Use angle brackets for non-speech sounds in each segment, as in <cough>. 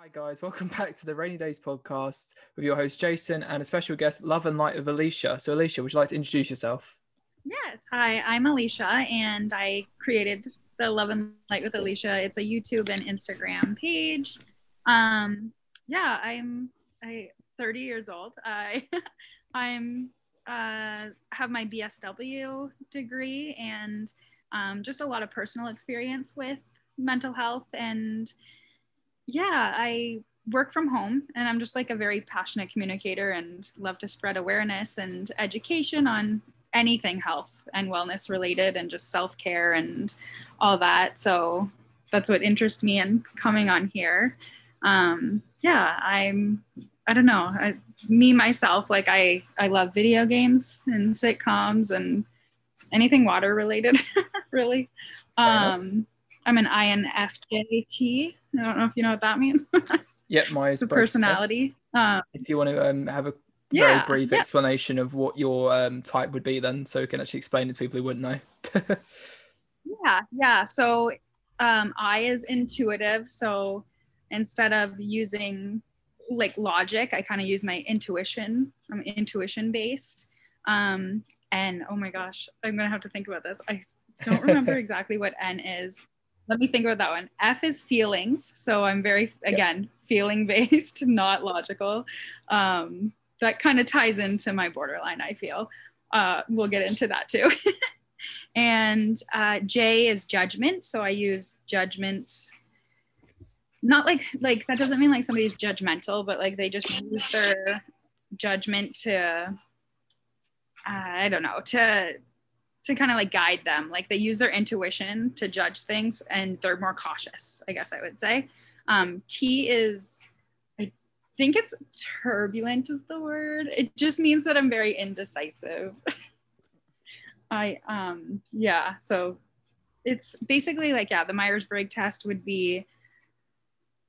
Hi, guys. Welcome back to the Rainy Days podcast with your host, Jason, and a special guest, Love and Light of Alesha. So, Alesha, would you like to introduce yourself? Yes. Hi, I'm Alesha, and I created the Love and Light with Alesha. It's a YouTube and Instagram page. Um, yeah, I'm I 30 years old. I <laughs> I'm uh, have my BSW degree and um, just a lot of personal experience with mental health and yeah, I work from home and I'm just like a very passionate communicator and love to spread awareness and education on anything health and wellness related and just self-care and all that. So that's what interests me in coming on here. Um, yeah, I'm I don't know. I, me myself, like I I love video games and sitcoms and anything water related, <laughs> really. Um, I'm an INFJT. I don't know if you know what that means. <laughs> Yep, my it's a personality. Um, if you want to um, have a very yeah, brief yeah. explanation of what your um, type would be, then so we can actually explain it to people who wouldn't know. <laughs> yeah, yeah. So um, I is intuitive. So instead of using like logic, I kind of use my intuition. I'm intuition based. Um, and oh my gosh, I'm gonna have to think about this. I don't <laughs> remember exactly what N is. Let me think about that one. F is feelings. So I'm very, again, feeling based, <laughs> not logical. Um, that kind of ties into my borderline, I feel. Uh, we'll get into that too. <laughs> and uh, J is judgment. So I use judgment. Not like like that doesn't mean like somebody's judgmental, but like they just use their judgment to uh, I don't know to to kind of like guide them. Like they use their intuition to judge things and they're more cautious, I guess I would say. Um, T is, I think it's turbulent is the word. It just means that I'm very indecisive. <laughs> I, um, yeah, so it's basically like, yeah, the Myers Briggs test would be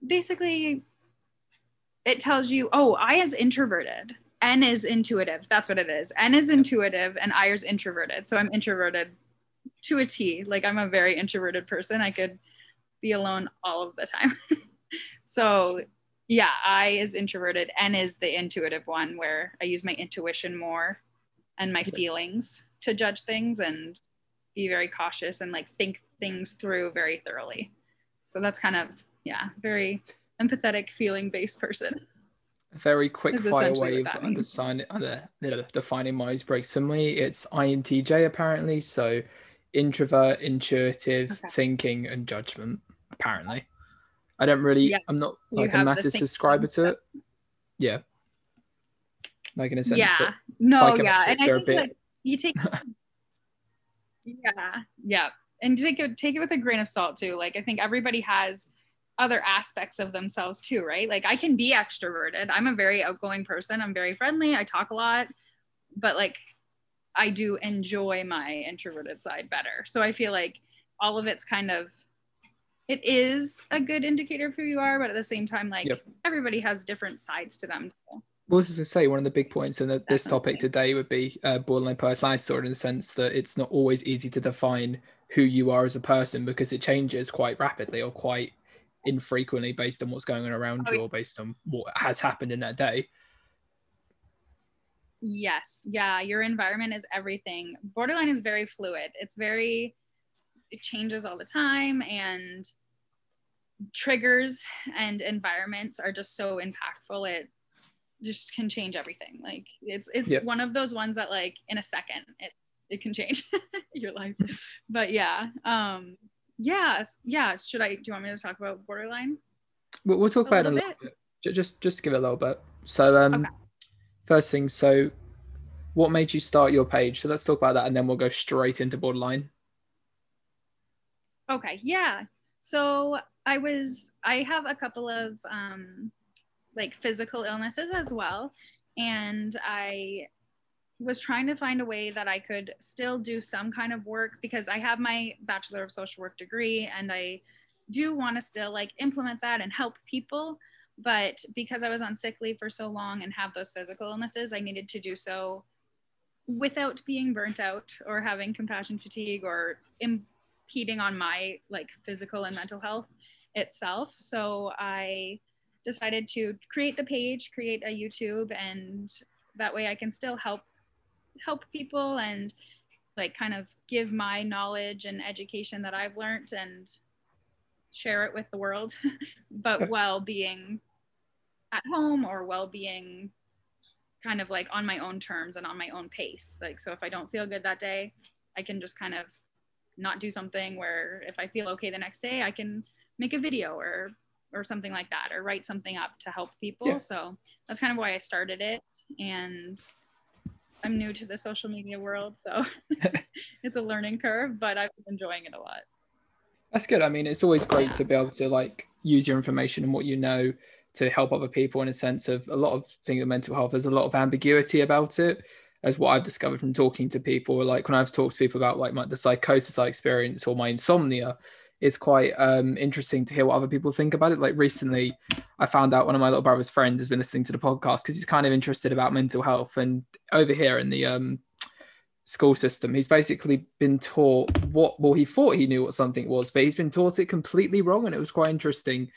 basically, it tells you, oh, I is introverted N is intuitive. That's what it is. N is intuitive and I is introverted. So I'm introverted to a T. Like I'm a very introverted person. I could be alone all of the time. <laughs> so yeah, I is introverted. N is the intuitive one where I use my intuition more and my feelings to judge things and be very cautious and like think things through very thoroughly. So that's kind of, yeah, very empathetic, feeling based person very quick fire way of understanding, uh, defining Myers Briggs for me. It's INTJ apparently. So introvert, intuitive, okay. thinking, and judgment. Apparently, I don't really. Yeah. I'm not so like a massive subscriber to it. Yeah. Like in a sense. Yeah. No. Yeah. And I think bit... like you take. <laughs> yeah. Yeah. And take it take it with a grain of salt too. Like I think everybody has other aspects of themselves too, right? Like I can be extroverted. I'm a very outgoing person. I'm very friendly. I talk a lot, but like I do enjoy my introverted side better. So I feel like all of it's kind of it is a good indicator of who you are, but at the same time, like yep. everybody has different sides to them. Well, I was going to say one of the big points in the, this topic today would be uh, borderline personality disorder in the sense that it's not always easy to define who you are as a person because it changes quite rapidly or quite infrequently based on what's going on around oh, you or based on what has happened in that day. Yes. Yeah. Your environment is everything. Borderline is very fluid. It's very, it changes all the time and triggers and environments are just so impactful. It just can change everything. Like it's, it's one of those ones that like in a second, it's, it can change <laughs> your life. But yeah. Um, yeah yeah. Should i do you want me to talk about borderline? We'll, we'll talk a about it a little bit. bit. just just give it a little bit. So um okay. first thing so what made you start your page? So let's talk about that and then we'll go straight into borderline. Okay. Yeah. So i was i have a couple of um like physical illnesses as well. And i was trying to find a way that I could still do some kind of work because I have my Bachelor of Social Work degree and I do want to still like implement that and help people. But because I was on sick leave for so long and have those physical illnesses, I needed to do so without being burnt out or having compassion fatigue or impeding on my like physical and mental health itself. So I decided to create the page, create a YouTube, and that way I can still help help people and like kind of give my knowledge and education that I've learned and share it with the world, <laughs> but while being at home or while being kind of like on my own terms and on my own pace. Like, so if I don't feel good that day, I can just kind of not do something where if I feel okay the next day, I can make a video or or something like that or write something up to help people. Yeah. So that's kind of why I started it. And I'm new to the social media world, so <laughs> <laughs> it's a learning curve, but I'm enjoying it a lot. That's good. I mean, it's always great yeah. to be able to like use your information and what you know to help other people in a sense of a lot of things of mental health. There's a lot of ambiguity about it, as what I've discovered from talking to people. Like when I've talked to people about like my, the psychosis I experience or my insomnia, it's quite um, interesting to hear what other people think about it. Like recently, I found out one of my little brother's friends has been listening to the podcast because he's kind of interested about mental health. And over here in the um, school system, he's basically been taught what, well, he thought he knew what something was, but he's been taught it completely wrong. And it was quite interesting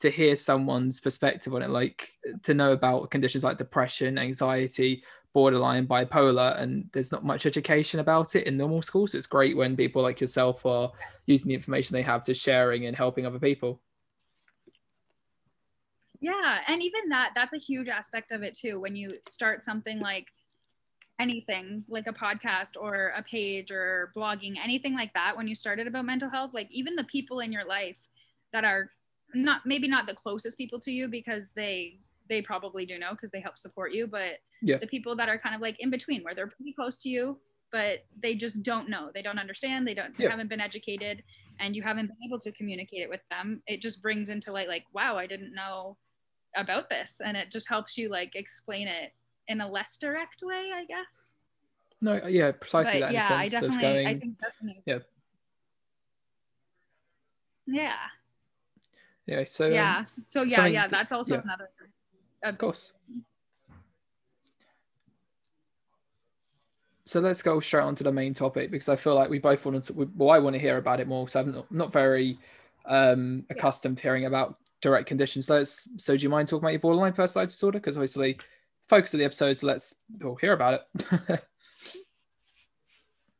to hear someone's perspective on it, like to know about conditions like depression, anxiety, borderline bipolar and there's not much education about it in normal schools. So it's great when people like yourself are using the information they have to sharing and helping other people. Yeah and even that that's a huge aspect of it too. When you start something like anything like a podcast or a page or blogging anything like that when you started about mental health like even the people in your life that are not maybe not the closest people to you because they they probably do know because they help support you but yeah. the people that are kind of like in between where they're pretty close to you but they just don't know. They don't understand. They don't they yeah. haven't been educated and you haven't been able to communicate it with them. It just brings into light like wow i didn't know about this. And it just helps you like explain it in a less direct way i guess. No yeah precisely but, that yeah i definitely going, i think definitely. Yeah. Yeah. Yeah so yeah um, so yeah yeah that's also yeah. another of course. So let's go straight on to the main topic because I feel like we both want to. Well, I want to hear about it more because I'm not, not very um, accustomed yeah. to hearing about direct conditions. So, so do you mind talking about your borderline personality disorder? Because obviously, focus of the episode. So let's hear about it. <laughs>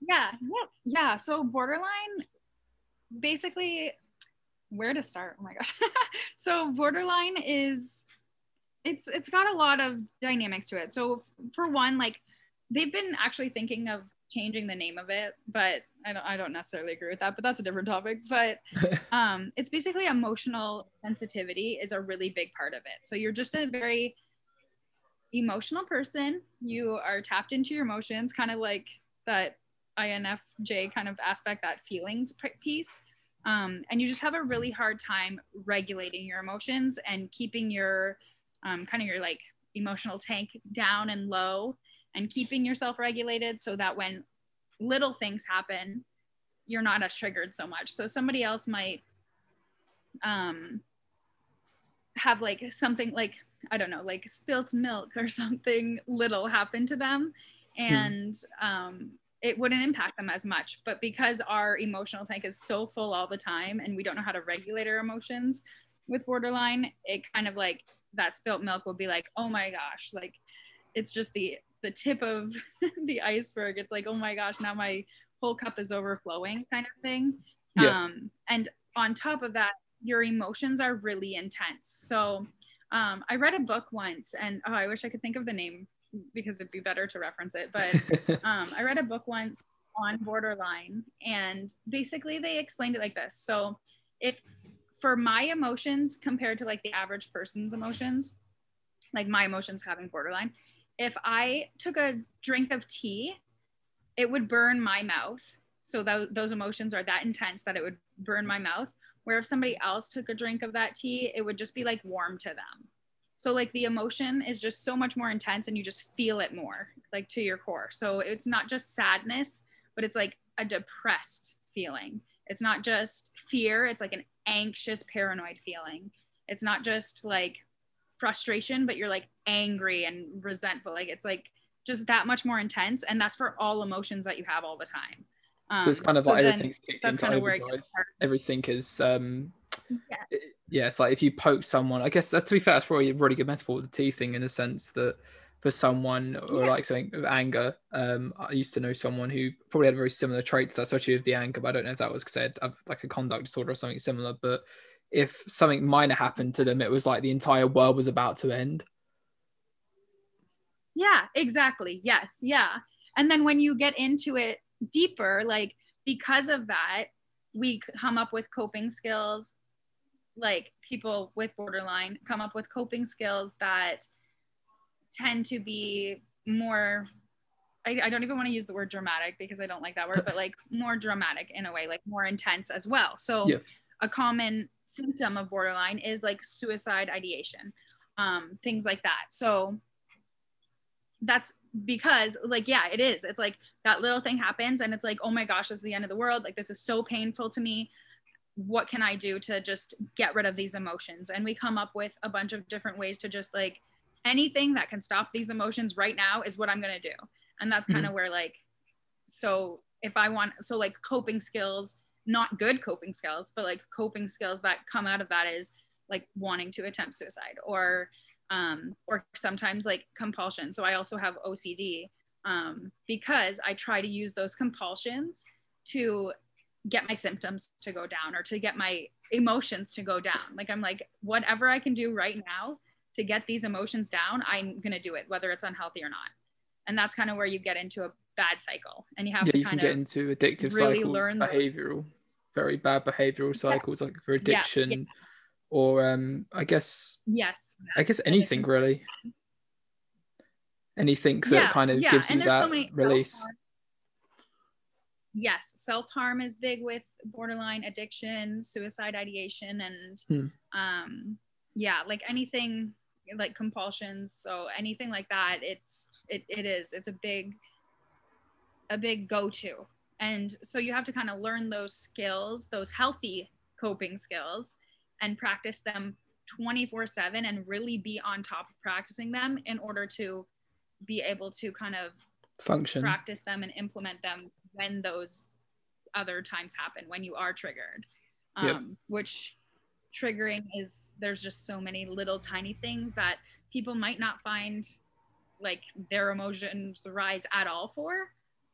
yeah, yeah, yeah. So borderline, basically, where to start? Oh my gosh. <laughs> so borderline is it's it's got a lot of dynamics to it. So for one, like they've been actually thinking of changing the name of it, but I don't I don't necessarily agree with that, but that's a different topic. But <laughs> um it's basically emotional sensitivity is a really big part of it. So you're just a very emotional person. You are tapped into your emotions, kind of like that INFJ kind of aspect, that feelings piece. Um, and you just have a really hard time regulating your emotions and keeping your um, kind of your like emotional tank down and low and keeping yourself regulated so that when little things happen you're not as triggered so much so somebody else might um have like something like i don't know like spilt milk or <laughs> something little happen to them hmm. and um it wouldn't impact them as much but because our emotional tank is so full all the time and we don't know how to regulate our emotions with borderline it kind of like that spilt milk will be like oh my gosh like it's just the the tip of <laughs> the iceberg it's like oh my gosh now my whole cup is overflowing kind of thing yeah. um and on top of that your emotions are really intense so um, I read a book once, and oh, I wish I could think of the name because it'd be better to reference it. But <laughs> um, I read a book once on borderline, and basically they explained it like this. So if for my emotions compared to like the average person's emotions, like my emotions having borderline, if I took a drink of tea, it would burn my mouth. So th- those emotions are that intense that it would burn my mouth. Where if somebody else took a drink of that tea, it would just be like warm to them. So like the emotion is just so much more intense and you just feel it more like to your core. So it's not just sadness, but it's like a depressed feeling. It's not just fear, it's like an anxious, paranoid feeling. It's not just like frustration, but you're like angry and resentful. Like it's like just that much more intense. And that's for all emotions that you have all the time. Um, it's kind of so like everything's kicked into kind of overdrive. Everything is um, yeah. It, yeah, it's like if you poke someone, I guess that's to be fair, that's probably a really good metaphor with the teeth thing in the sense that for someone or yeah. like something of anger. Um, I used to know someone who probably had very similar traits, that's especially with the anger, but I don't know if that was because they had like a conduct disorder or something similar. But if something minor happened to them, it was like the entire world was about to end. Yeah, exactly. Yes. Yeah. And then when you get into it deeper, like because of that, we come up with coping skills like people with borderline come up with coping skills that tend to be more I, I, don't even want to use the word dramatic because I don't like that word, but like <laughs> more dramatic in a way, like more intense as well. So yeah. a common symptom of borderline is like suicide ideation, um, things like that. So that's because like yeah, it is. It's like that little thing happens and it's like, oh my gosh, this is the end of the world. Like this is so painful to me. What can I do to just get rid of these emotions? And we come up with a bunch of different ways to just like anything that can stop these emotions right now is what I'm going to do. And that's kind of mm-hmm. where like, so if I want, so like coping skills, not good coping skills, but like coping skills that come out of that is like wanting to attempt suicide or, um, or sometimes like compulsion. So I also have OCD um, because I try to use those compulsions to get my symptoms to go down or to get my emotions to go down. Like I'm like, whatever I can do right now to get these emotions down, I'm going to do it, whether it's unhealthy or not. And that's kind of where you get into a bad cycle and you have yeah, to you kind can get into addictive really cycles, learn behavioral, those. very bad behavioral cycles yeah. like for addiction yeah. or um, I guess, yes, I guess anything really. Anything that kind of gives you that so release. Self-harm. Yes, self harm is big with borderline addiction, suicide ideation, and hmm. um, yeah, like anything like compulsions so anything like that it's it, it is it's a big a big go-to. And so you have to kind of learn those skills those healthy coping skills and practice them 24 7 and really be on top of practicing them in order to be able to kind of function. practice them and implement them when those other times happen when you are triggered. Um, yep. which triggering is there's just so many little tiny things that people might not find like their emotions rise at all for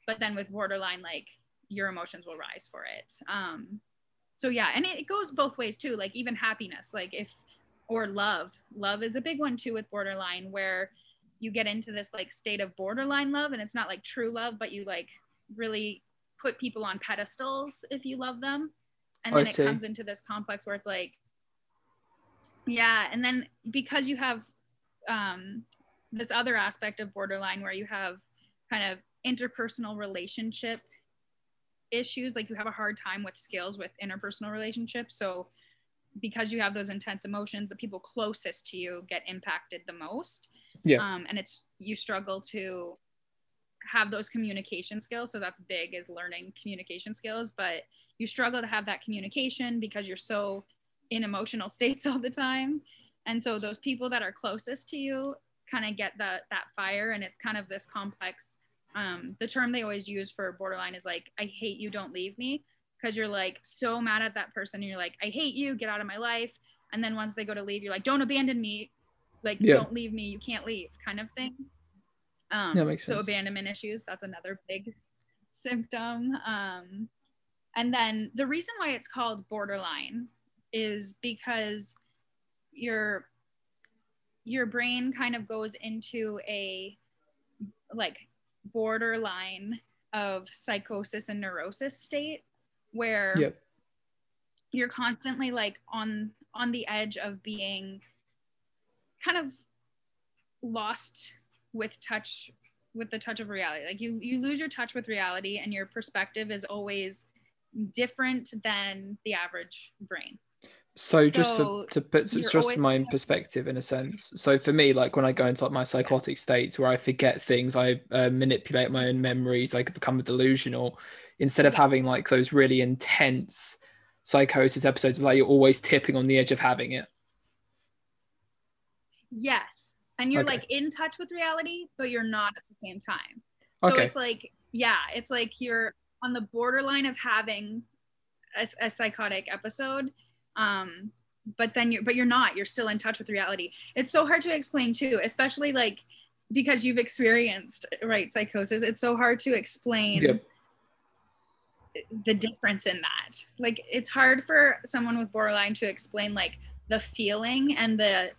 but then with borderline like your emotions will rise for it. Um so yeah and it, it goes both ways too like even happiness like if or love. Love is a big one too with borderline where you get into this like state of borderline love and it's not like true love but you like really put people on pedestals if you love them. And then it comes into this complex where it's like yeah and then because you have um, this other aspect of borderline where you have kind of interpersonal relationship issues like you have a hard time with skills with interpersonal relationships. So because you have those intense emotions the people closest to you get impacted the most. Yeah. Um, and it's you struggle to have those communication skills. So that's big is learning communication skills but you struggle to have that communication because you're so in emotional states <laughs> all the time. And so those people that are closest to you kind of get that that fire and it's kind of this complex um, the term they always use for borderline is like i hate you don't leave me. Because you're like so mad at that person and you're like i hate you get out of my life. And then once they go to leave you're like don't abandon me. Like yeah. don't leave me. You can't leave kind of thing. Um, that makes sense. so abandonment issues that's another big symptom um, and then the reason why it's called borderline is because your your brain kind of goes into a like borderline of psychosis and neurosis state where yep. you're constantly like on on the edge of being kind of lost with touch with the touch of reality like you you lose your touch with reality and your perspective is always different than the average brain so, so just for, to put just my own perspective in a sense. So for me like when i go into like my psychotic states where i forget things i uh, manipulate my own memories i could become a delusional instead of having like those really intense psychosis episodes it's like you're always tipping on the edge of having it. Yes. And you're okay. like in touch with reality but you're not at the same time. So okay. it's like yeah it's like you're on the borderline of having a, a psychotic episode um but then you're but you're not you're still in touch with reality it's so hard to explain too especially like because you've experienced right psychosis it's so hard to explain yep. the difference in that like it's hard for someone with borderline to explain like the feeling and the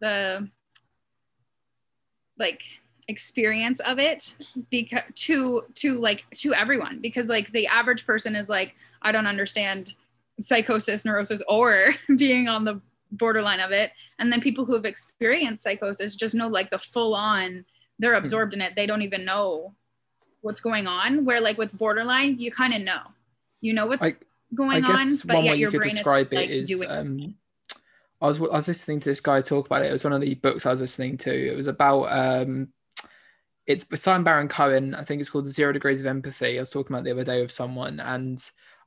the like experience of it because to to like to everyone because like the average person is like i don't understand psychosis neurosis or <laughs> being on the borderline of it and then people who have experienced psychosis just know like the full on they're hmm. absorbed in it they don't even know what's going on where like with borderline you kind of know you know what's I, going I on but yet your brain is like doing um, I was I was listening to this guy talk about it. It was one of the books I was listening to. It was about um, it's Simon Baron Cohen. I think it's called Zero Degrees of Empathy. I was talking about the other day with someone, and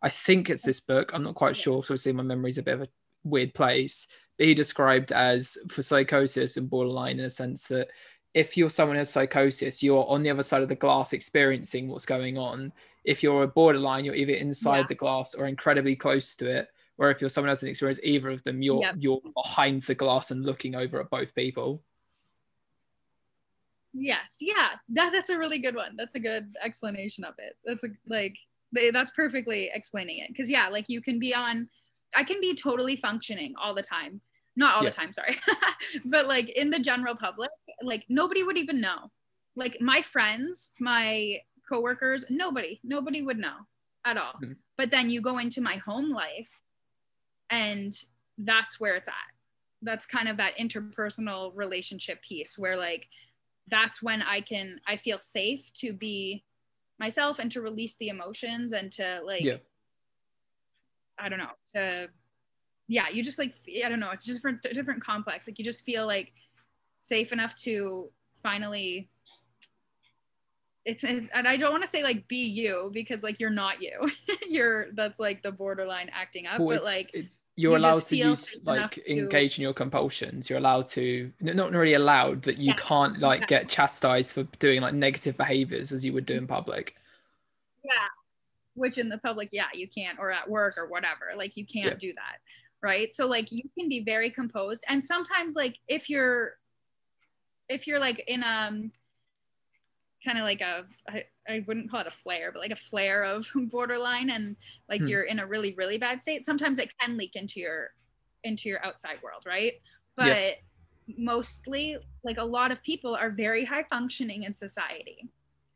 I think it's this book. I'm not quite sure. So obviously my memory's a bit of a weird place. But he described as for psychosis and borderline in a sense that if you're someone who has psychosis, you're on the other side of the glass experiencing what's going on. If you're a borderline, you're either inside yeah. the glass or incredibly close to it or if you're someone who hasn't experienced either of them, you're yep. you're behind the glass and looking over at both people. Yes, yeah, that, that's a really good one. That's a good explanation of it. That's a like they, that's perfectly explaining it. Because yeah, like you can be on, I can be totally functioning all the time. Not all yeah. the time, sorry, <laughs> but like in the general public, like nobody would even know. Like my friends, my coworkers, nobody, nobody would know at all. Mm-hmm. But then you go into my home life and that's where it's at that's kind of that interpersonal relationship piece where like that's when i can i feel safe to be myself and to release the emotions and to like yeah. i don't know to yeah you just like i don't know it's just different different complex like you just feel like safe enough to finally it's and I don't want to say like be you because like you're not you. <laughs> you're that's like the borderline acting up, well, but like it's you're you allowed to use like engage in your compulsions. You're allowed to not really allowed that you yes. can't like get chastised for doing like negative behaviors as you would do in public. Yeah. Which in the public, yeah, you can't or at work or whatever. Like you can't yeah. do that. Right. So like you can be very composed. And sometimes like if you're if you're like in um kind of like a I, I wouldn't call it a flare but like a flare of <laughs> borderline and like hmm. you're in a really really bad state sometimes it can leak into your into your outside world right but yeah. mostly like a lot of people are very high functioning in society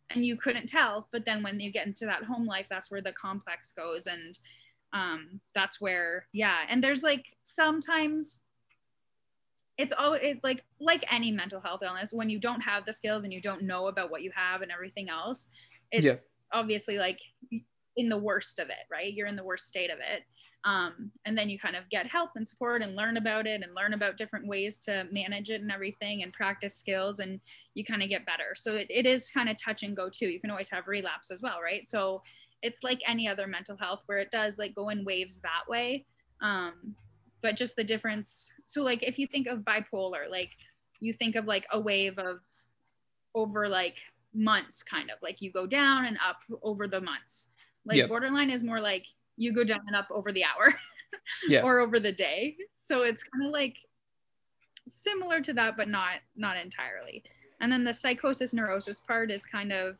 and you couldn't tell but then when you get into that home life that's where the complex goes and um that's where yeah and there's like sometimes it's all it like like any mental health illness when you don't have the skills and you don't know about what you have and everything else it's yeah. obviously like in the worst of it right? You're in the worst state of it. Um, and then you kind of get help and support and learn about it and learn about different ways to manage it and everything and practice skills and you kind of get better. So it, it is kind of touch and go too. You can always have relapse as well right? So it's like any other mental health where it does like go in waves that way. Um, but just the difference. So like if you think of bipolar like you think of like a wave of over like months kind of like you go down and up over the months. Like yep. borderline is more like you go down and up over the hour <laughs> yeah. or over the day. So it's kind of like similar to that but not not entirely. And then the psychosis neurosis part is kind of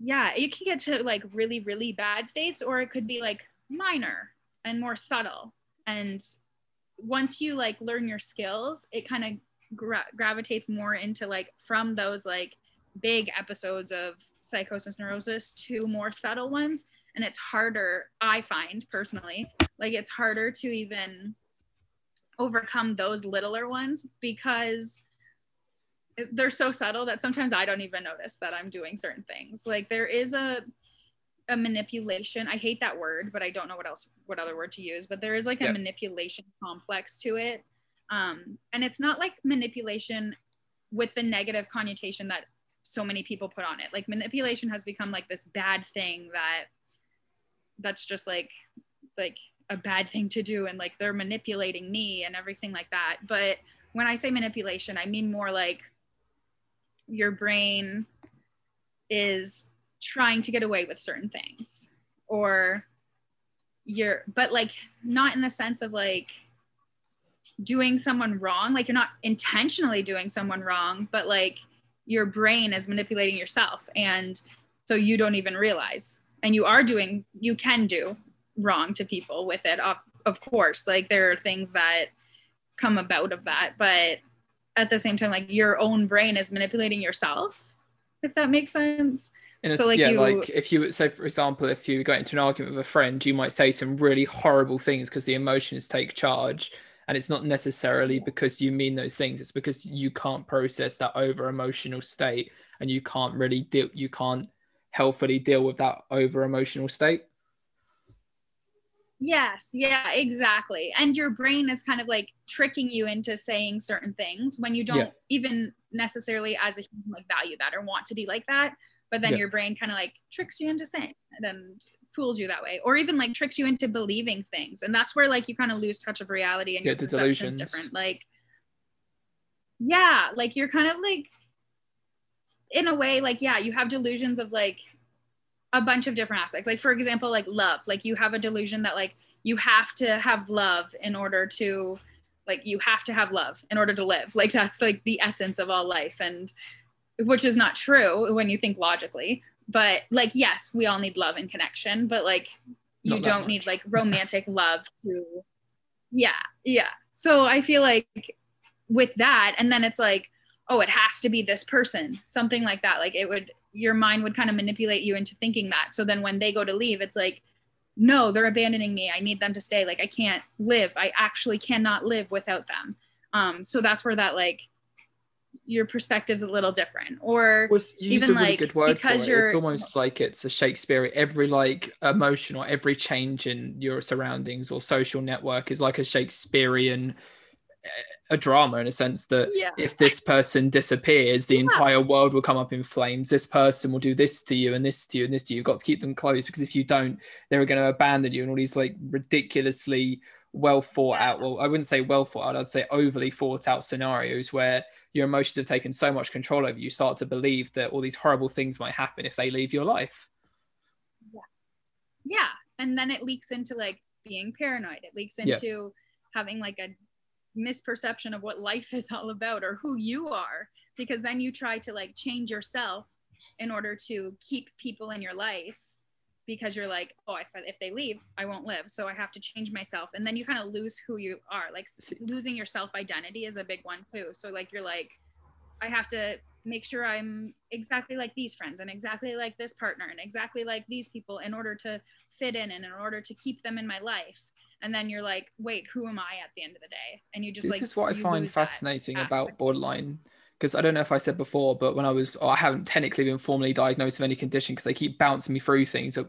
yeah you can get to like really really bad states or it could be like minor and more subtle and once you like learn your skills it kind of gra- gravitates more into like from those like big episodes of psychosis neurosis to more subtle ones. And it's harder i find personally like it's harder to even overcome those littler ones because they're so subtle that sometimes i don't even notice that i'm doing certain things. Like there is a a manipulation i hate that word but i don't know what else what other word to use but there is like a manipulation complex to it. Um, and it's not like manipulation with the negative connotation that so many people put on it. Like manipulation has become like this bad thing that that's just like like a bad thing to do and like they're manipulating me and everything like that. But when i say manipulation i mean more like your brain is trying to get away with certain things or you're but like not in the sense of like doing someone wrong like you're not intentionally doing someone wrong but like your brain is manipulating yourself and so you don't even realize and you are doing you can do wrong to people with it of, of course. Like there are things that come about of that but at the same time like your own brain is manipulating yourself if that makes sense and so like yeah, you, like if you say for example, if you got into an argument with a friend, you might say some really horrible things because the emotions take charge. And it's not necessarily because you mean those things, it's because you can't process that over emotional state and you can't really deal you can't healthily deal with that over emotional state. Yes, yeah, exactly. And your brain is kind of like tricking you into saying certain things when you don't yeah. even necessarily as a human like value that or want to be like that but then yeah. your brain kind of like tricks you into saying and fools you that way or even like tricks you into believing things and that's where like you kind of lose touch of reality and yeah, your perception's different like yeah like you're kind of like in a way like yeah you have delusions of like a bunch of different aspects like for example like love like you have a delusion that like you have to have love in order to like you have to have love in order to live like that's like the essence of all life and which is not true when you think logically but like yes we all need love and connection but like you don't need like romantic <laughs> love to yeah yeah. So i feel like with that and then it's like oh it has to be this person something like that. Like it would your mind would kind of manipulate you into thinking that. So then when they go to leave it's like no they're abandoning me. I need them to stay. Like i can't live. I actually cannot live without them. Um so that's where that like your perspective's a little different or well, even really like good word because you're it's almost like it's a shakespeare every like emotion or every change in your surroundings or social network is like a shakespearean eh, a drama in a sense that yeah. if this person disappears the yeah. entire world will come up in flames this person will do this to you and this to you and this to you you've got to keep them close because if you don't they're going to abandon you and all these like ridiculously well thought out well i wouldn't say well thought out i'd say overly thought out scenarios where your emotions have taken so much control over you, start to believe that all these horrible things might happen if they leave your life. Yeah. Yeah. And then it leaks into like being paranoid. It leaks into yeah. having like a misperception of what life is all about or who you are. Because then you try to like change yourself in order to keep people in your life because you're like, oh, if, if they leave, I won't live. So I have to change myself. And then you kind of lose who you are. Like losing your self identity is a big one too. So like you're like, I have to make sure I'm exactly like these friends and exactly like this partner and exactly like these people in order to fit in and in order to keep them in my life. And then you're like, wait, who am I at the end of the day? And you just this like this is what I find fascinating about borderline because I don't know if I said before, but when I was, oh, I haven't technically been formally diagnosed with any condition because they keep bouncing me through things. Uh,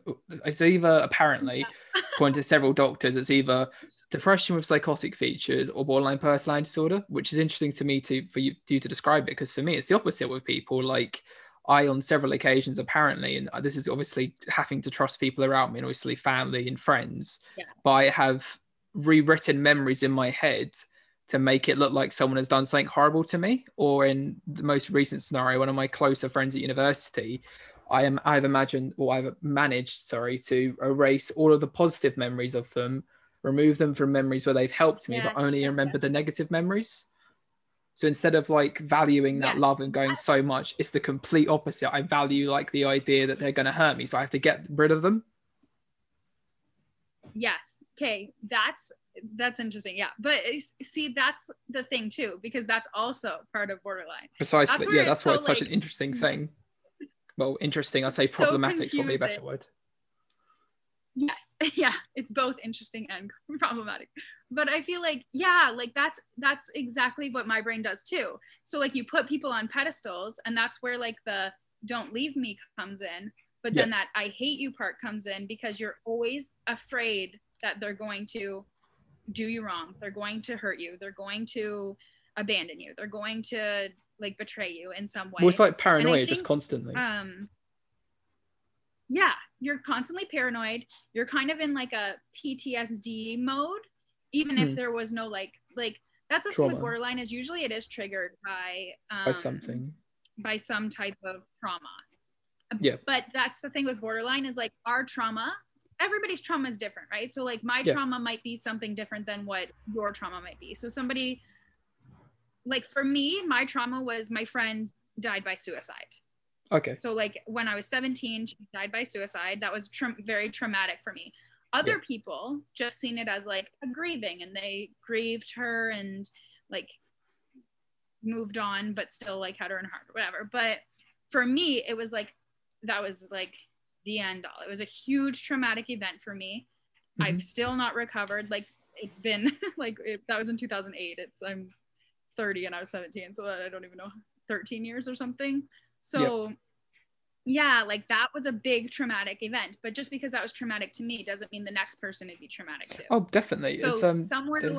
it's either apparently, according to several doctors, it's either <laughs> depression with psychotic features or borderline personality disorder, which is interesting to me to for you, you to describe it because for me it's the opposite with people. Like I, on several occasions, apparently, and uh, this is obviously having to trust people around me, and obviously family and friends, yeah. but I have rewritten memories in my head to make it look like someone has done something horrible to me. Or in the most recent scenario, one of my closer friends at university, I am I've imagined or I've managed, sorry, to erase all of the positive memories of them, remove them from memories where they've helped me, but only remember the negative memories. So instead of like valuing that yes. love and going so much, it's the complete opposite. I value like the idea that they're going to hurt me, so I have to get rid of them. Yes. Okay, that's that's interesting yeah but eh, see that's the thing too because that's also part of borderline. Precisely that's yeah that's why so, it's like, such an interesting thing. Well interesting i say problematic so is probably a better word. Yes <laughs> yeah it's both interesting and <laughs> problematic but i feel like yeah like that's that's exactly what my brain does too. So like you put people on pedestals and that's where like the don't leave me comes in but then that i hate you part comes in because you're always afraid that they're going to do you wrong. They're going to hurt you. They're going to abandon you. They're going to like betray you in some way. Well, it's like paranoia think, just constantly. Um yeah, you're constantly paranoid. You're kind of in like a PTSD mode, even if hmm. there was no like like that's the thing with borderline is usually it is triggered by um, by something by some type of trauma. Yeah. But that's the thing with borderline is like our trauma everybody's trauma is different, right? So like my yeah. trauma might be something different than what your trauma might be. So somebody like for me, my trauma was my friend died by suicide. Okay. So like when I was 17, she died by suicide. That was tra- very traumatic for me. Other yeah. people just seen it as like a grieving and they grieved her and like moved on, but still like had her in heart or whatever. But for me, it was like that was like the end all. It was a huge traumatic event for me. Mm-hmm. I've still not recovered. Like it's been <laughs> like it, that was in 2008. It's I'm 30 and I was 17, so I don't even know 13 years or something. So yep. yeah, like that was a big traumatic event. But just because that was traumatic to me doesn't mean the next person would be traumatic too. Oh, definitely. So um, somewhere it,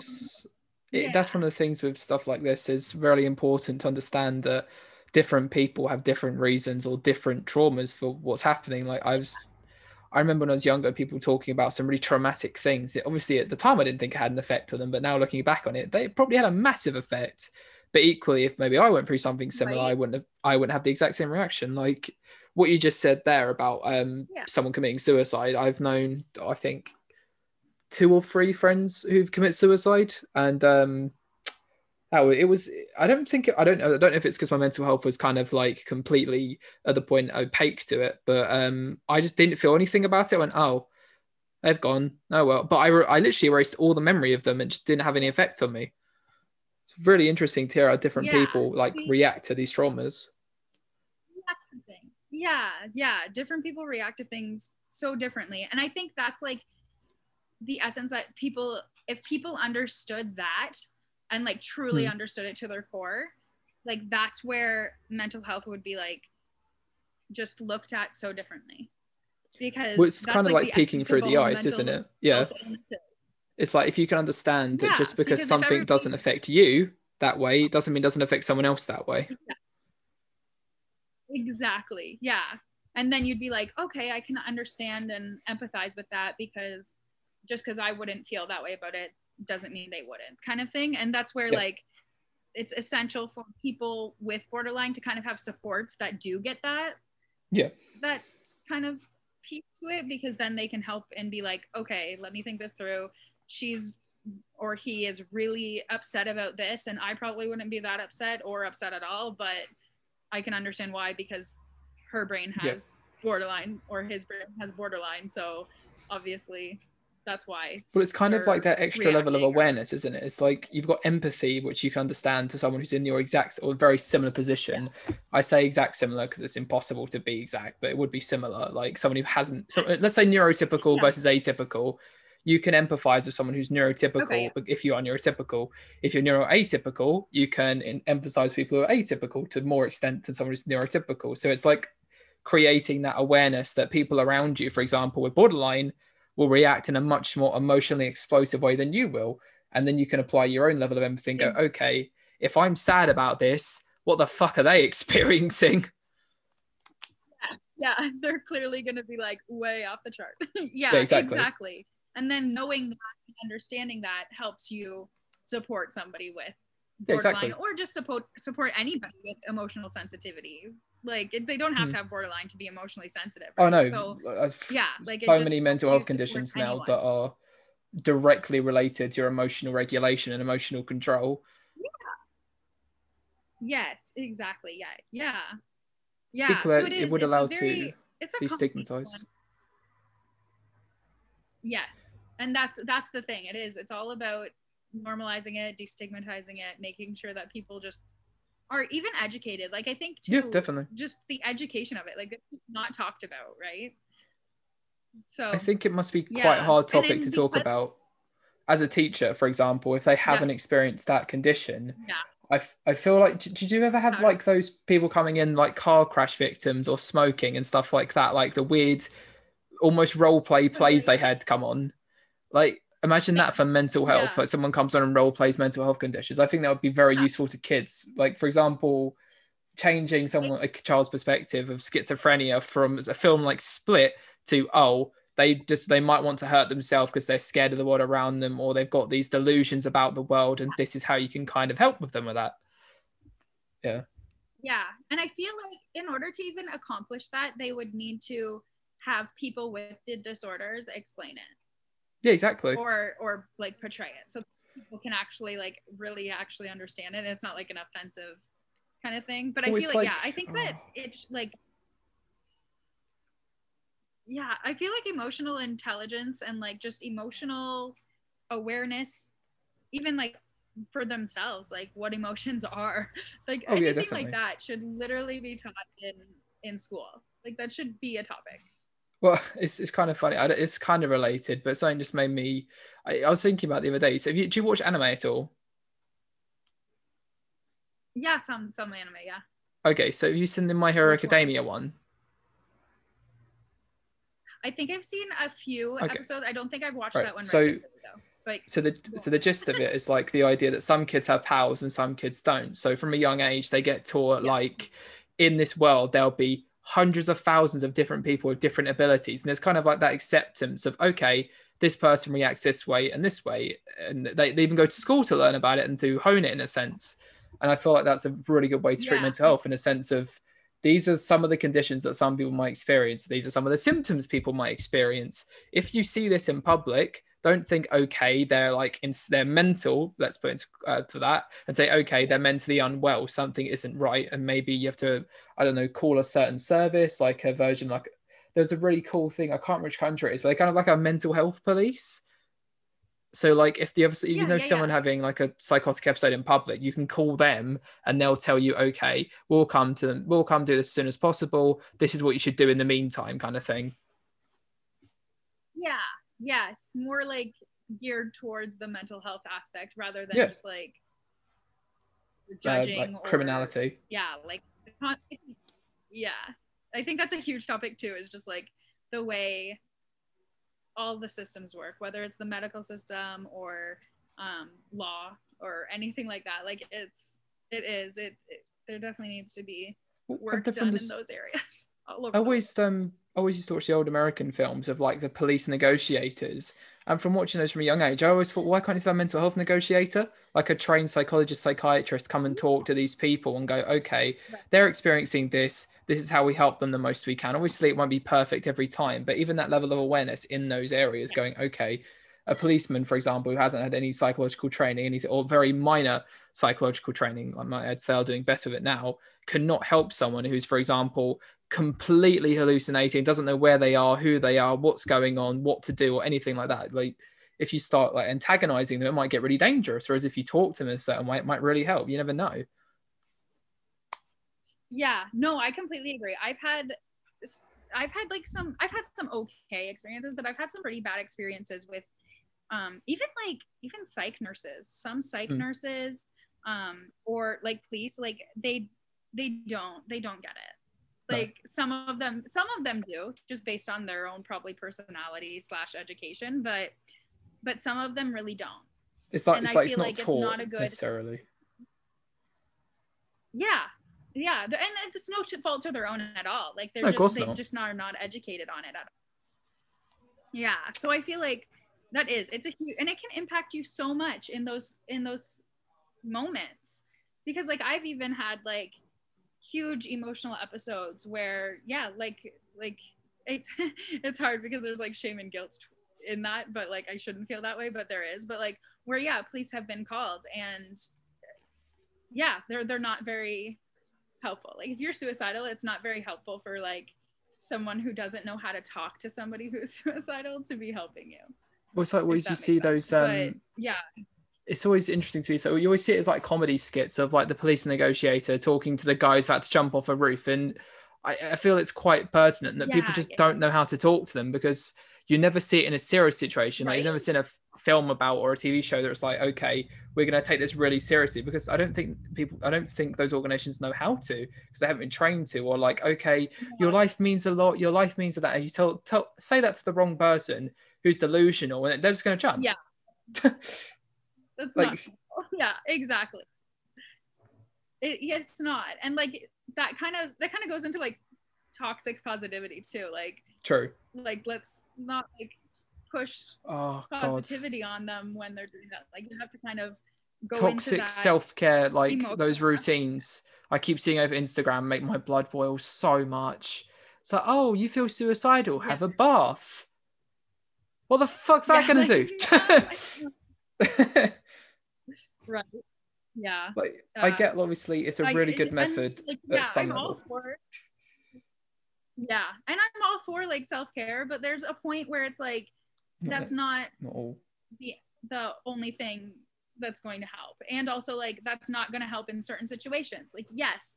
yeah. that's one of the things with stuff like this is really important to understand that different people have different reasons or different traumas for what's happening like i was i remember when i was younger people talking about some really traumatic things that obviously at the time i didn't think it had an effect on them but now looking back on it they probably had a massive effect but equally if maybe i went through something similar right. i wouldn't have i wouldn't have the exact same reaction like what you just said there about um, yeah. someone committing suicide i've known i think two or three friends who've committed suicide, and um, oh, it was. I don't think I don't. I don't know if it's because my mental health was kind of like completely at the point opaque to it, but um, I just didn't feel anything about it. I went, oh, they've gone. Oh well, but I I literally erased all the memory of them and just didn't have any effect on me. It's really interesting to hear how different yeah, people like see, react to these traumas. Yeah, yeah, different people react to things so differently, and I think that's like the essence that people if people understood that and like truly hmm. understood it to their core like that's where mental health would be like just looked at so differently. Because well, it's kind of like, like peeking through the ice isn't it? Yeah. it's like if you can understand yeah, that just because, because something doesn't affect you that way it doesn't mean it doesn't affect someone else that way. Yeah. exactly. Yeah. And then you'd be like okay i can understand and empathize with that because just because I wouldn't feel that way about it doesn't mean they wouldn't kind of thing. And that's where yeah. like it's essential for people with borderline to kind of have supports that do get that. Yeah. That kind of piece to it because then they can help and be like, okay, let me think this through. She's or he is really upset about this and I probably wouldn't be that upset or upset at all, but I can understand why because her brain has yeah. borderline or his brain has borderline. So obviously that's why but it's kind of like that extra level of awareness isn't it it's like you've got empathy which you can understand to someone who's in your exact or very similar position yeah. i say exact similar because it's impossible to be exact but it would be similar like someone who hasn't so uh, let's say neurotypical yeah. versus atypical you can empathize with someone who's neurotypical okay. if you are neurotypical if you're neuroatypical you can emphasize people who are atypical to more extent than someone who's neurotypical so it's like creating that awareness that people around you for example with borderline will react in a much more emotionally explosive way than you will. And then you can apply your own level of empathy and go, okay, if I'm sad about this, what the fuck are they <laughs> experiencing? Yeah, yeah. <laughs> they're clearly going to be like way off the chart. <laughs> yeah, yeah, exactly. exactly. And then knowing that and understanding that helps you support somebody with borderline exactly. or just support support anybody with emotional sensitivity like they don't have mm. to have borderline to be emotionally sensitive. Oh, right? Oh no! So, yeah, like so many mental health conditions now anyone. that are directly related to your emotional regulation and emotional control. Yeah. Yes, exactly. Yeah, yeah, yeah. People so it, is, it would allow very, to it's be stigmatized. Yes, and that's that's the thing. It is. It's all about normalizing it, destigmatizing it, making sure that people just are even educated. Like I think too, yeah, definitely. Just the education of it, like it's not talked about, right? So I think it must be quite yeah. a hard topic to talk about. As a teacher, for example, if they haven't yeah. experienced that condition, yeah. I, f- I feel like did you ever have like those people coming in like car crash victims or smoking and stuff like that like the weird almost role play plays they had come on like imagine that for mental health yeah. like someone comes on and role plays mental health conditions. I think that would be very useful to kids. Like for example changing someone a child's perspective of schizophrenia from a film like split to oh they just they might want to hurt themselves because they're scared of the world around them or they've got these delusions about the world and this is how you can kind of help with them with that. Yeah. Yeah and i feel like in order to even accomplish that they would need to have people with the disorders explain it yeah exactly. Or or like portray it. So people can actually like really actually understand it. And it's not like an offensive kind of thing. But i oh, feel like, like, yeah i think that oh. it's like yeah i feel like emotional intelligence and like just emotional awareness even like for themselves like what emotions <laughs> are like oh, anything yeah, like that should literally be taught in in school. Like that should be a topic well <laughs> it's, it's kind of funny it's kind of related but something just made me I, I was thinking about the other day so you, do you watch anime at all yeah some some anime yeah okay so have you seen the my hero Which academia one? one i think i've seen a few okay. episodes i don't think i've watched right. that one so right like so the so the gist of it is like the idea that some kids have powers and some kids don't so from a young age they get taught yeah. like in this world there'll be hundreds of thousands of different people with different abilities. And there's kind of like that acceptance of okay this person reacts this way and this way. And they, they even go to school to learn about it and to hone it in a sense. And i feel like that's a really good way to treat yeah. mental health in a sense of these are some of the conditions that some people might experience. These are some of the symptoms people might experience. If you see this in public don't think okay they're like in they're mental let's put into uh, for that and say okay they're mentally unwell something isn't right and maybe you have to i don't know call a certain service like a version like there's a really cool thing i can't remember which country it is but they kind of like a mental health police. So like if you ever you know yeah, someone yeah. having like a psychotic episode in public you can call them and they'll tell you okay we'll come to them we'll come do this as soon as possible this is what you should do in the meantime kind of thing. Yeah yes more like geared towards the mental health aspect rather than yeah. just like judging uh, like or, criminality. Yeah like yeah. I think that's a huge topic too is just like the way all the systems work whether it's the medical system or um, law or anything like that. Like it's it is it, it there definitely needs to be work done in those areas <laughs> I always um always used to watch the old American films of like the police negotiators. And from watching those from a young age, I always thought, why can't you have a mental health negotiator? Like a trained psychologist, psychiatrist come and talk to these people and go, okay, they're experiencing this. This is how we help them the most we can. Obviously, it won't be perfect every time, but even that level of awareness in those areas, going, okay, a policeman, for example, who hasn't had any psychological training, anything or very minor psychological training, I might say are doing better with it now, cannot help someone who's, for example, completely hallucinating, doesn't know where they are, who they are, what's going on, what to do, or anything like that. Like if you start like antagonizing them, it might get really dangerous. Whereas if you talk to them in a certain way, it might really help. You never know. Yeah, no, I completely agree. I've had I've had like some I've had some okay experiences, but I've had some pretty bad experiences with um even like even psych nurses. Some psych mm. nurses um or like police like they they don't they don't get it. Like some of them some of them do just based on their own probably personality slash education but but some of them really don't. It's like and it's I like it's not like taught it's not a good necessarily. Yeah yeah and it's no fault to their own at all. Like they're no, just they just not, are not educated on it at all. Yeah so i feel like that is it's a huge and it can impact you so much in those in those moments. Because like i've even had like huge emotional episodes where yeah like like it's <laughs> it's hard because there's like shame and guilt in that but like i shouldn't feel that way but there is. But like where yeah police have been called and yeah they're they're not very helpful. Like if you're suicidal it's not very helpful for like someone who doesn't know how to talk to somebody who's <laughs> suicidal to be helping you well it's like well, you see sense. those um but, yeah it's always interesting to me. So you always see it as like comedy skits of like the police negotiator talking to the guys who had to jump off a roof, and I, I feel it's quite pertinent that yeah, people just yeah. don't know how to talk to them because you never see it in a serious situation. Right. Like you've never seen a f- film about or a TV show that it's like, okay, we're going to take this really seriously because I don't think people, I don't think those organizations know how to because they haven't been trained to. Or like, okay, yeah. your life means a lot. Your life means that. And you tell, tell, say that to the wrong person who's delusional, and they're just going to jump. Yeah. <laughs> That's like, not <laughs> yeah, exactly. It, it's not. And like that kind of that kind of goes into like toxic positivity too. Like true. Like let's not like push oh, positivity God. on them when they're doing that. Like you have to kind of go toxic self-care like those routines I keep seeing over Instagram make my blood boil so much. It's like, oh, you feel suicidal? Have a bath. What the fuck's that gonna do? <laughs> <laughs> right. Yeah. Like uh, I get obviously it's a really good method like, yeah, at some level. Yeah. And I'm all for like self-care, but there's a point where it's like that's not, not the the only thing that's going to help. And also like that's not going to help in certain situations. Like yes,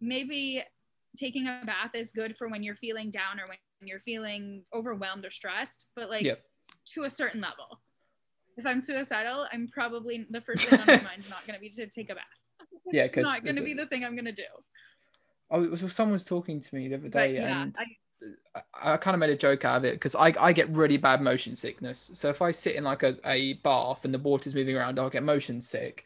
maybe taking a bath is good for when you're feeling down or when you're feeling overwhelmed or stressed, but like yep. to a certain level. If I'm suicidal, I'm probably the first thing on my <laughs> mind is not going to be to take a bath. <laughs> Yeah, because it's not going to be the thing I'm going to do. Oh, it was someone was talking to me the other day, yeah, and I, I, I kind of made a joke out of it because I, I get really bad motion sickness. So if I sit in like a, a bath and the water's moving around, I'll get motion sick.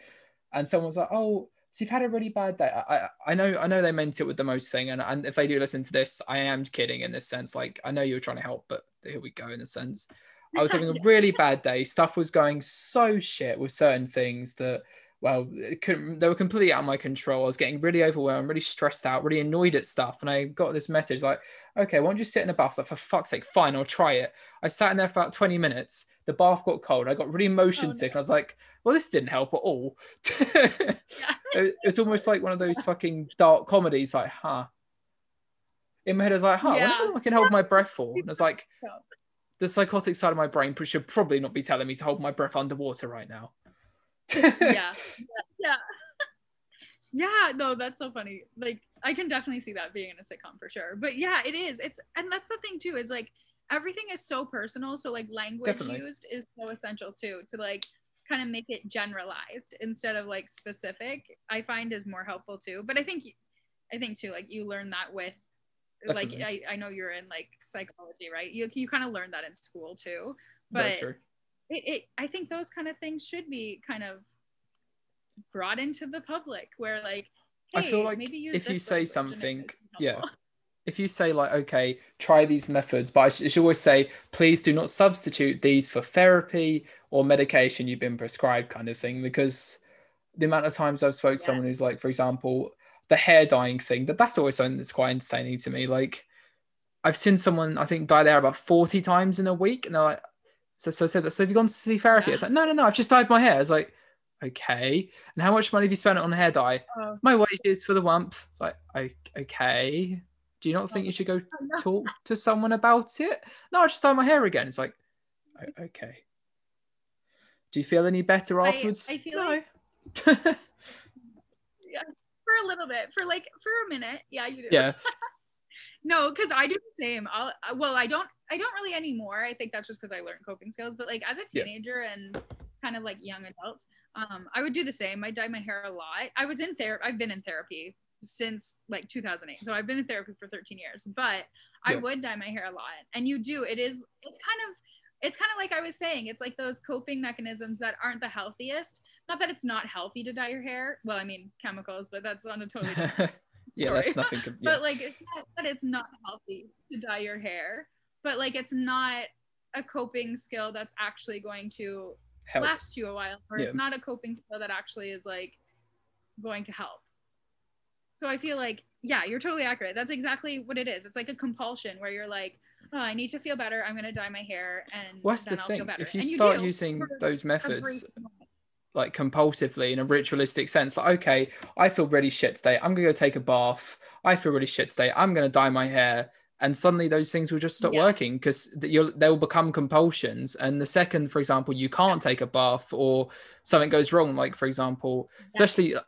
And someone's like, "Oh, so you've had a really bad day. I, I know I know they meant it with the most thing, and, and if they do listen to this, I am kidding in this sense. Like I know you were trying to help, but here we go in a sense. I was having a really bad day. Stuff was going so shit with certain things that well, couldn't, they were completely out of my control. I was getting really overwhelmed, really stressed out, really annoyed at stuff. And I got this message like, okay, why don't you sit in a bath? I was like, for fuck's sake, fine, I'll try it. I sat in there for about 20 minutes. The bath got cold. I got really motion oh, sick. No. I was like, well, this didn't help at all. <laughs> it's almost like one of those <laughs> fucking dark comedies, like, huh. In my head, I was like, huh, yeah. I can hold my breath for. And it's like, <laughs> the psychotic side of my brain should probably not be telling me to hold my breath underwater right now. yeah. yeah. Yeah. yeah. No, that's so funny. Like, I can definitely see that being in a sitcom for sure. But yeah, it is. It's, and that's the thing too, is like, everything is so personal. So, like, language definitely. used is so essential too, to like, kind of make it generalized instead of like specific i find is more helpful too but i think i think too like you learn that with Definitely. like I, I know you're in like psychology right you, you kind of learn that in school too but it, it i think those kind of things should be kind of brought into the public where like hey, I feel like if you say something yeah if you say like okay try these methods but i should always say please do not substitute these for therapy or medication you've been prescribed kind of thing because the amount of times i've spoke to yeah. someone who's like for example the hair dyeing thing that that's always something that's quite entertaining to me like i've seen someone i think dye their hair about 40 times in a week and they're like so so, said so, so have you gone to see therapy yeah. it's like no no no i've just dyed my hair it's like okay and how much money have you spent on hair dye oh. my wages for the month it's like okay do you not think you should go talk to someone about it? No, I just dye my hair again. It's like, okay. Do you feel any better afterwards? I, I feel no. like <laughs> yeah, for a little bit, for like for a minute. Yeah, you do. Yeah. <laughs> no, because I do the same. I'll well, I don't I don't really anymore. I think that's just because I learned coping skills. But like as a teenager yeah. and kind of like young adult, um, I would do the same. I dye my hair a lot. I was in therapy. I've been in therapy since like 2008. So I've been in therapy for 13 years, but I would dye my hair a lot. And you do, it is, it's kind of, it's kind of like I was saying, it's like those coping mechanisms that aren't the healthiest. Not that it's not healthy to dye your hair. Well, I mean, chemicals, but that's on a totally different <laughs> yeah, that's nothing. <laughs> yeah. but like, it's not that it's not healthy to dye your hair, but like, it's not a coping skill that's actually going to help. last you a while, or yeah. it's not a coping skill that actually is like going to help. So I feel like, yeah, you're totally accurate. That's exactly what it is. It's like a compulsion where you're like, oh, I need to feel better. I'm going to dye my hair and What's then the I'll thing? feel better. If you and start you using those methods like compulsively in a ritualistic sense, like, okay, I feel really shit today. I'm going to go take a bath. I feel really shit today. I'm going to dye my hair and suddenly those things will just stop yeah. working because they'll become compulsions. And the second for example you can't take a bath or something goes wrong like for example especially uh,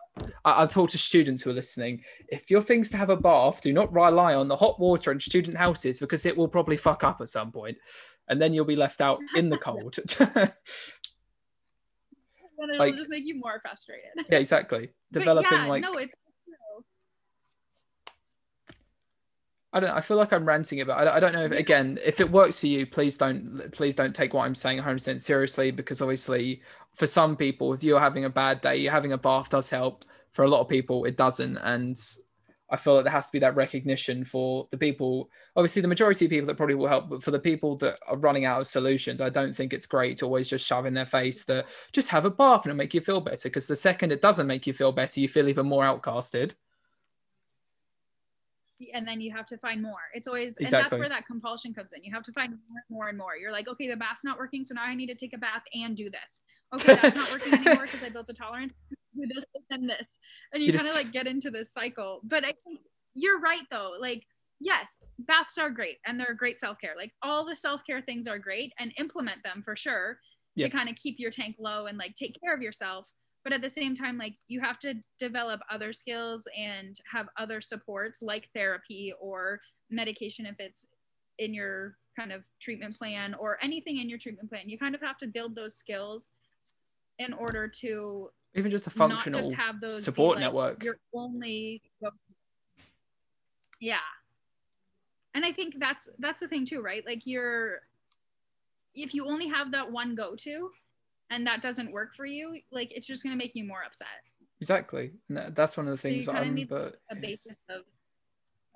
I, have talked to students who are listening. If your things to have a bath do not rely on the hot water in student houses because it will probably fuck up at some point and then you'll be left out <laughs> in the cold. <laughs> Then it'll like, just make you more frustrated. Yeah exactly. Developing yeah, like no it's I don't. I feel like I'm ranting about. I, I don't know if again, if it works for you, please don't. Please don't take what I'm saying 100 percent seriously because obviously, for some people, if you're having a bad day, having a bath does help. For a lot of people, it doesn't, and I feel like there has to be that recognition for the people. Obviously, the majority of people that probably will help, but for the people that are running out of solutions, I don't think it's great to always just shove in their face that just have a bath and it'll make you feel better. Because the second it doesn't make you feel better, you feel even more outcasted and then you have to find more. It's always exactly. and that's where that compulsion comes in. You have to find more, more and more. You're like, okay, the bath's not working, so now I need to take a bath and do this. Okay, that's not working <laughs> anymore because I built a tolerance. Do this and this, and you, you kind of like get into this cycle. But I think you're right though. Like, yes, baths are great and they're great self care. Like all the self care things are great, and implement them for sure to kind of keep your tank low and like take care of yourself but at the same time like you have to develop other skills and have other supports like therapy or medication if it's in your kind of treatment plan or anything in your treatment plan. You kind of have to build those skills in order to even just a functional just have those support like network. your only yeah. And i think that's that's the thing too right? Like you're if you only have that one go-to and that doesn't work for you, like it's just going to make you more upset. Exactly. That's one of the things so that I'm, but a basis of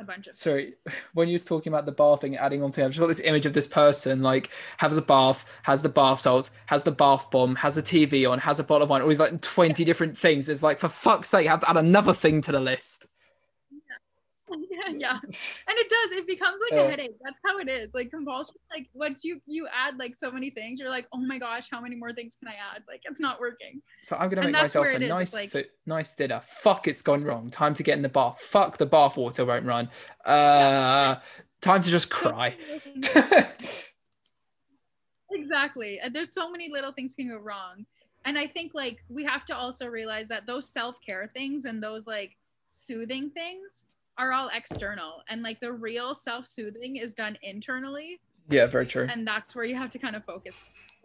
a bunch of sorry <laughs> when you was talking about the bath thing adding on to it, i've just got this image of this person like has a bath has the bath salts has the bath bomb has a tv on has a bottle of wine all these like 20 different things it's like for fuck's sake I have to add another thing to the list <laughs> yeah, yeah. <laughs> And it does. It becomes like a headache. That's how it is. Like compulsion, like once you you add like so many things, you're like, oh my gosh, how many more things can I add? Like it's not working. So I'm gonna and make myself a nice like, nice dinner. Fuck, it's gone wrong. Time to get in the bath. Fuck, the bath water won't run. Uh, yeah. time to just cry. <laughs> exactly. And there's so many little things can go wrong. And I think like we have to also realize that those self care things and those like soothing things are all external and like the real self-soothing is done internally. Yeah very true. And that's where you have to kind of focus.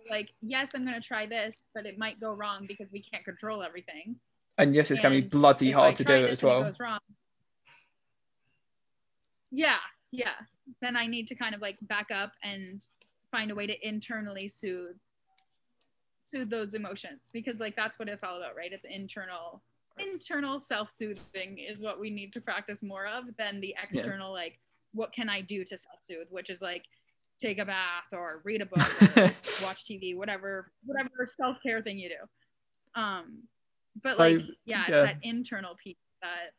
Like yes i'm going to try this but it might go wrong because we can't control everything. And yes it's going to be bloody hard to do it as well. it wrong, yeah yeah. Then i need to kind of like back up and find a way to internally soothe soothe those emotions because like that's what it's all about right? It's internal internal self-soothing is what we need to practice more of than the external yeah. like what can i do to self-soothe which is like take a bath or read a book <laughs> watch tv whatever whatever self-care thing you do. Um but like yeah, yeah, it's that internal piece that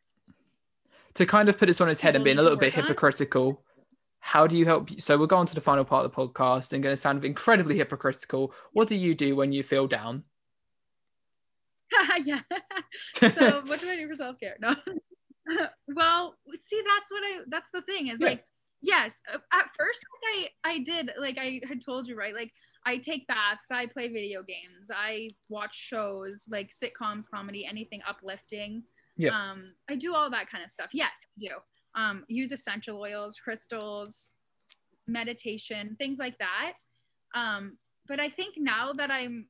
to kind of put this on its head and being a little bit hypocritical on. how do you help so we're going to the final part of the podcast and going to sound incredibly hypocritical. What do you do when you feel down <laughs> yeah. so what do I do for self care? No. <laughs> well, see, that's what I. That's the thing is yeah. like, yes. Uh, at first, like I, I did, like I had told you, right? Like I take baths, I play video games, I watch shows like sitcoms, comedy, anything uplifting. Yeah. Um, I do all that kind of stuff. Yes, I do. Um, use essential oils, crystals, meditation, things like that. Um, but I think now that I'm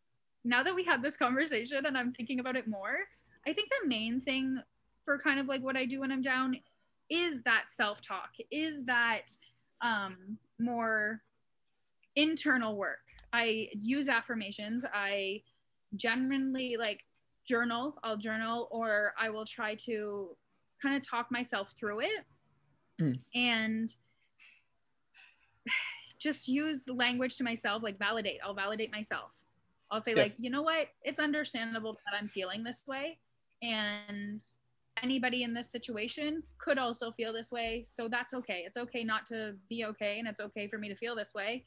now that we had this conversation and I'm thinking about it more, I think the main thing for kind of like what I do when I'm down is that self talk, is that um, more internal work. I use affirmations. I genuinely like journal. I'll journal or I will try to kind of talk myself through it mm. and <sighs> just use language to myself, like validate. I'll validate myself. I'll say, like, you know what? It's understandable that I'm feeling this way. And anybody in this situation could also feel this way. So that's okay. It's okay not to be okay. And it's okay for me to feel this way.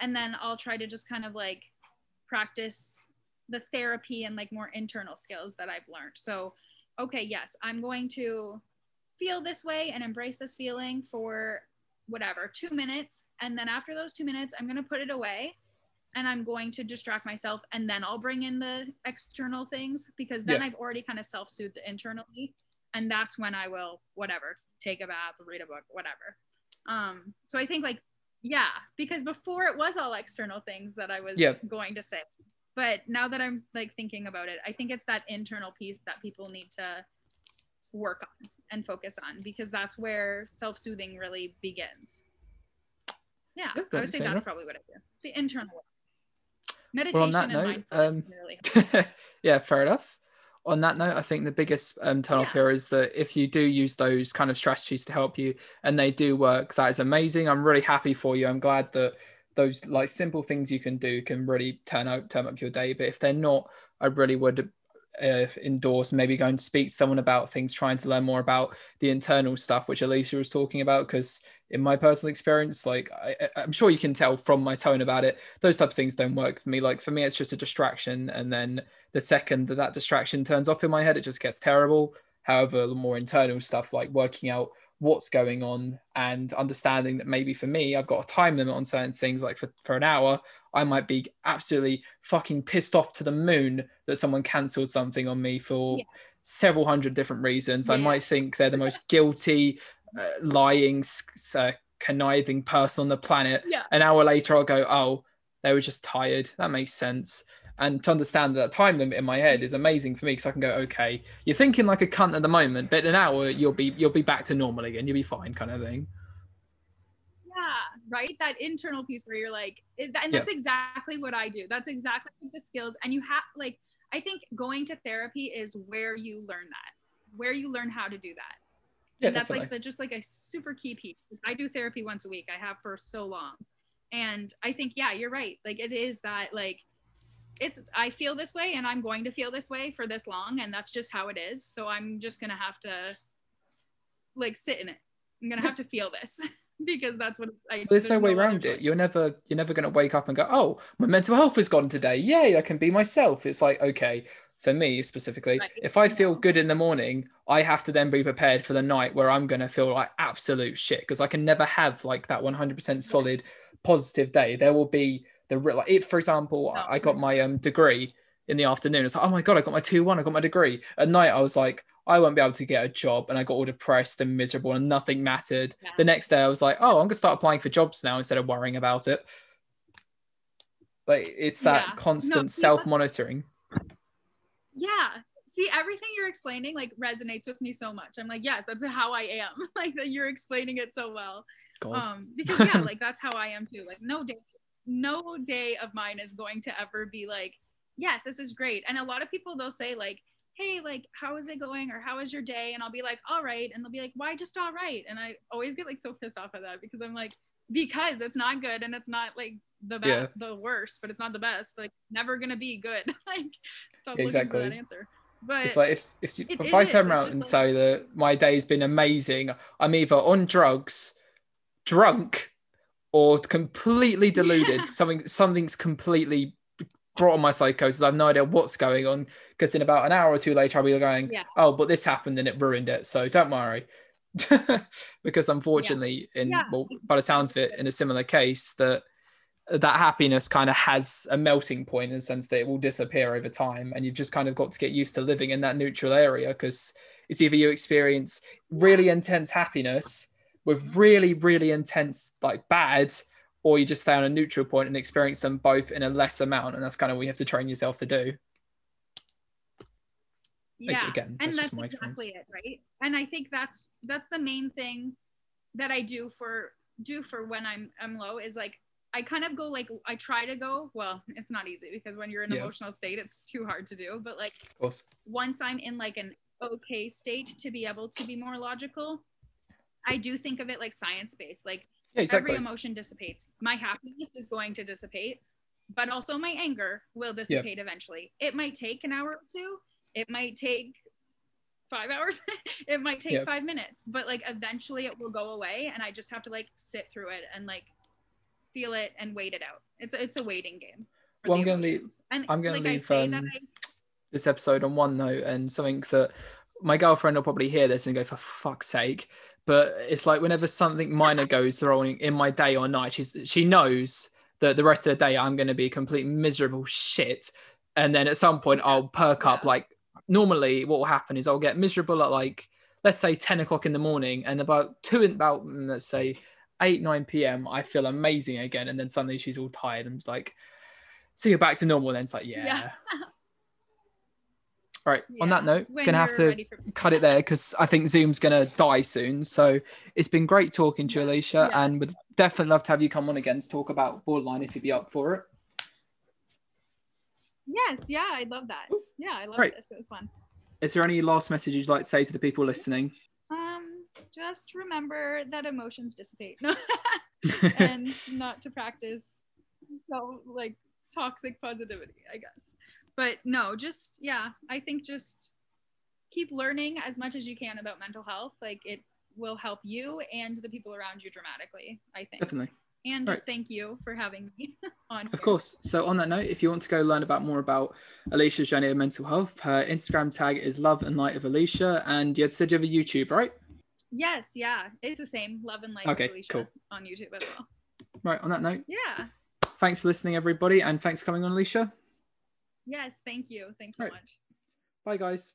And then I'll try to just kind of like practice the therapy and like more internal skills that I've learned. So, okay, yes, I'm going to feel this way and embrace this feeling for whatever, two minutes. And then after those two minutes, I'm going to put it away and I'm going to distract myself and then I'll bring in the external things because then yeah. I've already kind of self-soothed internally and that's when I will whatever take a bath read a book whatever um so I think like yeah because before it was all external things that I was yeah. going to say but now that I'm like thinking about it I think it's that internal piece that people need to work on and focus on because that's where self-soothing really begins yeah, yeah I would say that's enough. probably what I do the internal work Meditation well, on that note, um, <laughs> yeah, fair enough. On that note, I think the biggest um, turn off yeah. here is that if you do use those kind of strategies to help you and they do work, that is amazing. I'm really happy for you. I'm glad that those like simple things you can do can really turn out turn up your day. But if they're not, I really would uh, indoors, maybe go and speak to someone about things, trying to learn more about the internal stuff, which Alesha was talking about. Because in my personal experience, like I, am sure you can tell from my tone about it, those type of things don't work for me. Like for me, it's just a distraction, and then the second that that distraction turns off in my head, it just gets terrible. However, the more internal stuff like working out what's going on and understanding that maybe for me i've got a time limit on certain things like for, for an hour i might be absolutely fucking pissed off to the moon that someone cancelled something on me for yeah. several hundred different reasons yeah. i might think they're the most guilty uh, lying uh, conniving person on the planet yeah. an hour later i'll go oh they were just tired that makes sense and to understand that time limit in my head is amazing for me because I can go, okay, you're thinking like a cunt at the moment, but in an hour you'll be you'll be back to normal again. You'll be fine, kind of thing. Yeah, right. That internal piece where you're like, and that's yeah. exactly what I do. That's exactly the skills, and you have like, I think going to therapy is where you learn that, where you learn how to do that. Yeah, and that's definitely. like the just like a super key piece. I do therapy once a week. I have for so long. And I think, yeah, you're right. Like it is that like it's I feel this way and I'm going to feel this way for this long and that's just how it is. So I'm just to have to like sit in it. I'm to have to feel this <laughs> because that's what I There's, no way around it. You're never you're never to wake up and go, "Oh, my mental health is gone today. Yay, I can be myself." It's like, okay, for me specifically, right. if I feel good in the morning, I have to then be prepared for the night where I'm going to feel like absolute shit because I can never have like that 100% solid positive day. There will be the real, like it for example oh. i got my um degree in the afternoon it's like oh my god i got my 2-1 i got my degree at night i was like i won't be able to get a job and i got all depressed and miserable and nothing mattered yeah. the next day i was like oh i'm gonna start applying for jobs now instead of worrying about it but it's that yeah. constant no, self-monitoring yeah see everything you're explaining like resonates with me so much i'm like yes that's how i am <laughs> like that you're explaining it so well um because yeah <laughs> like that's how i am too like no day no day of mine is going to ever be like, yes, this is great. And a lot of people they'll say like, hey, like, how is it going? Or how is your day? And I'll be like, all right. And they'll be like, why just all right? And I always get like so pissed off at that because I'm like, because it's not good and it's not like the best, yeah. the worst, but it's not the best. Like never gonna be good. <laughs> like stop exactly. looking for that answer. But it's like if if, it, if I turn around and like, say that my day's been amazing, I'm either on drugs, drunk, or completely <laughs> deluded. Yeah. Something something's completely brought on my psychosis. I have no idea what's going on because in about an hour or two later, I'll be going, yeah. "Oh, but this happened and it ruined it." So don't worry, <laughs> because unfortunately, yeah. in yeah. well, by the sounds of it, in a similar case, that that happiness kind of has a melting point in the sense that it will disappear over time, and you've just kind of got to get used to living in that neutral area because it's either you experience really intense happiness with really, really intense, like bad, or you just stay on a neutral point and experience them both in a less amount. And that's kind of what you have to train yourself to do. Yeah. Again, that's and that's exactly it, right? And I think that's that's the main thing that I do for do for when I'm I'm low is like I kind of go like I try to go. Well, <laughs> it's not easy because when you're in an yeah. emotional state, it's too hard to do. But like, once I'm in like an okay state to be able to be more logical, I do think of it like science based. Like yeah, exactly. every emotion dissipates. My happiness is going to dissipate, but also my anger will dissipate yep. eventually. It might take an hour or two. It might take five hours. <laughs> it might take yep. five minutes, but like eventually it will go away, and I just have to like sit through it and like feel it and wait it out. It's a, it's a waiting game. Well, I'm gonna leave. And I'm gonna leave um, I, this episode on one note and something that my girlfriend will probably hear this and go, "For fuck's sake!" but it's like whenever something minor goes wrong in my day or night, she's she knows that the rest of the day I'm going to be complete miserable shit, and then at some point I'll perk up. Like normally, what will happen is I'll get miserable at like let's say ten o'clock in the morning, and about two about mm, let's say eight nine p.m. I feel amazing again, and then suddenly she's all tired and it's like, so you're back to normal. And then it's like, yeah. yeah. <laughs> Right. Yeah. On that note, when gonna have to cut it there because I think Zoom's gonna die soon. So it's been great talking to you, Alesha, yeah. and would definitely love to have you come on again to talk about borderline if you'd be up for it. Yes, yeah, I'd love that. Yeah, I love this. It was fun. Is there any last message you'd like to say to the people listening? Um, just remember that emotions dissipate. <laughs> And <laughs> not to practice so like toxic positivity, I guess. but no, just yeah, I think just keep learning as much as you can about mental health. Like it will help you and the people around you dramatically, I think. Definitely. And just right. thank you for having me <laughs> on. Of here. course. So on that note, if you want to go learn about more about Alesha's journey of mental health, her Instagram tag is Love and Light of Alesha, and you said you have a YouTube, right? Yes, yeah, it's the same. Love and Light okay, Alesha cool. on YouTube as well. Right. On that note. Yeah. Thanks for listening, everybody, and thanks for coming on, Alesha. Yes, thank you. Thanks so right. much. Bye, guys.